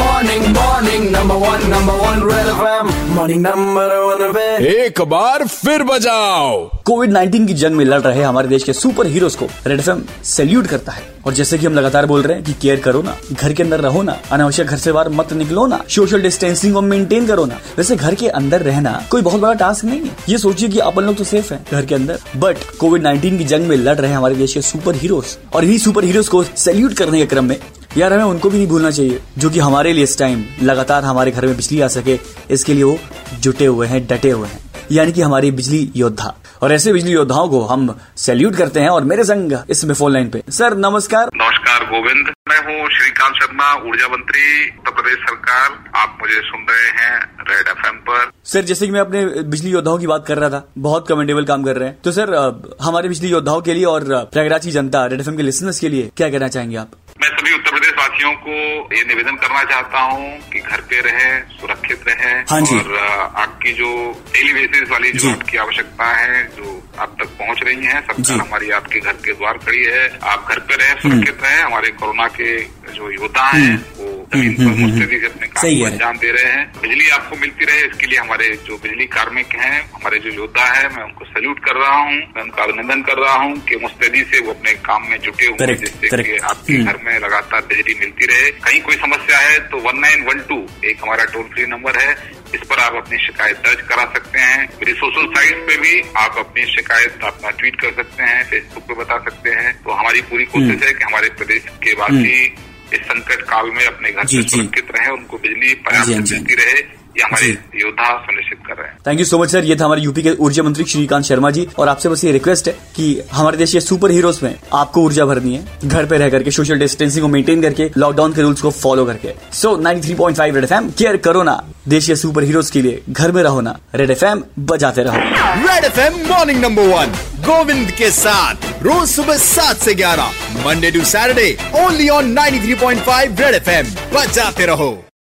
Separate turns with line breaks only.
Morning, morning, number one, number one, Red FM. Morning, number one, Red
एक बार फिर बजाओ।
Covid 19 की जंग में लड़ रहे हमारे देश के सुपर हीरोज को रेड एफएम सैल्यूट करता है। और जैसे कि हम लगातार बोल रहे हैं कि केयर करो ना घर के अंदर रहो ना अनावश्यक घर से बाहर मत निकलो ना सोशल डिस्टेंसिंग को मेंटेन करो ना। वैसे घर के अंदर रहना कोई बहुत बड़ा टास्क नहीं है। ये सोचिए कि अपन लोग तो सेफ़ हैं घर के अंदर। बट कोविड 19 की जंग में लड़ रहे हमारे देश के सुपर हीरोज और इन्हीं सुपर हीरोज को सैल्यूट करने के क्रम में यार हमें उनको भी नहीं भूलना चाहिए जो कि हमारे लिए इस टाइम लगातार हमारे घर में बिजली आ सके इसके लिए वो जुटे हुए हैं डटे हुए हैं। यानी कि हमारी बिजली योद्धा। और ऐसे बिजली योद्धाओं को हम सैल्यूट करते हैं और मेरे संग इसमें फ़ोन लाइन पे। सर नमस्कार।
नमस्कार गोविंद। मैं हूँ श्रीकांत शर्मा ऊर्जा मंत्री उत्तर प्रदेश सरकार। आप मुझे सुन रहे हैं रेड एफ़ पर।
सर जैसे कि मैं अपने बिजली योद्धाओं की बात कर रहा था बहुत कमेंडेबल काम कर रहे हैं। तो सर हमारे बिजली योद्धाओं के लिए और प्रयागराज की जनता रेड एफएम के लिसनर्स के लिए क्या कहना चाहेंगे आप?
वासियों को ये निवेदन करना चाहता हूँ कि घर पे रहें सुरक्षित रहें
हाँ जी।
और आपकी जो डेली बेसिस वाली जो आपकी आवश्यकता है जो आप तक पहुँच रही है सरकार हमारी आपके घर के द्वार खड़ी है। आप घर पे रहें सुरक्षित रहें। हमारे कोरोना के जो योद्धा हैं वो ज़मीन पर मुस्तैदी से अपने काम को अंजाम दे रहे हैं। बिजली आपको मिलती रहे इसके लिए हमारे जो बिजली कार्मिक हैं हमारे जो योद्धा है मैं उनको सैल्यूट कर रहा हूँ मैं उनका अभिनंदन कर रहा हूँ कि मुस्तैदी से वो अपने काम में जुटे हुए हैं जिससे. कि आपके
हम्म।
घर में लगातार बिजली मिलती रहे। कहीं कोई समस्या है तो वन नाइन वन टू एक हमारा टोल फ्री नंबर है। इस पर आप अपनी शिकायत दर्ज करा सकते हैं। मेरी सोशल साइट पे भी आप अपनी शिकायत अपना ट्वीट कर सकते हैं फेसबुक पे बता सकते हैं। तो हमारी पूरी
हम्म।
कोशिश है कि हमारे प्रदेश के वासी इस संकट काल में अपने घर
जी,
से सुरक्षित रहे उनको बिजली पर्याप्त
हाँ।
मिलती रहे ये हमारे योद्धा सुनिश्चित कर रहे हैं।
Thank you so much sir ये था हमारे यूपी के ऊर्जा मंत्री श्रीकांत शर्मा जी और आपसे बस ये रिक्वेस्ट है कि हमारे देश के सुपर हीरोज में आपको ऊर्जा भरनी है घर पे रह करके सोशल डिस्टेंसिंग को मेंटेन करके लॉकडाउन के रूल्स को फॉलो करके। सो 93.5 रेड एफएम केयर करो ना। देश के सुपर हीरोज के लिए घर में रहो ना। रेड एफएम बजाते रहो।
Red FM morning number one Govind के साथ। रोज सुबह सात से ग्यारह Monday to Saturday only on 93.5 red FM बजाते रहो।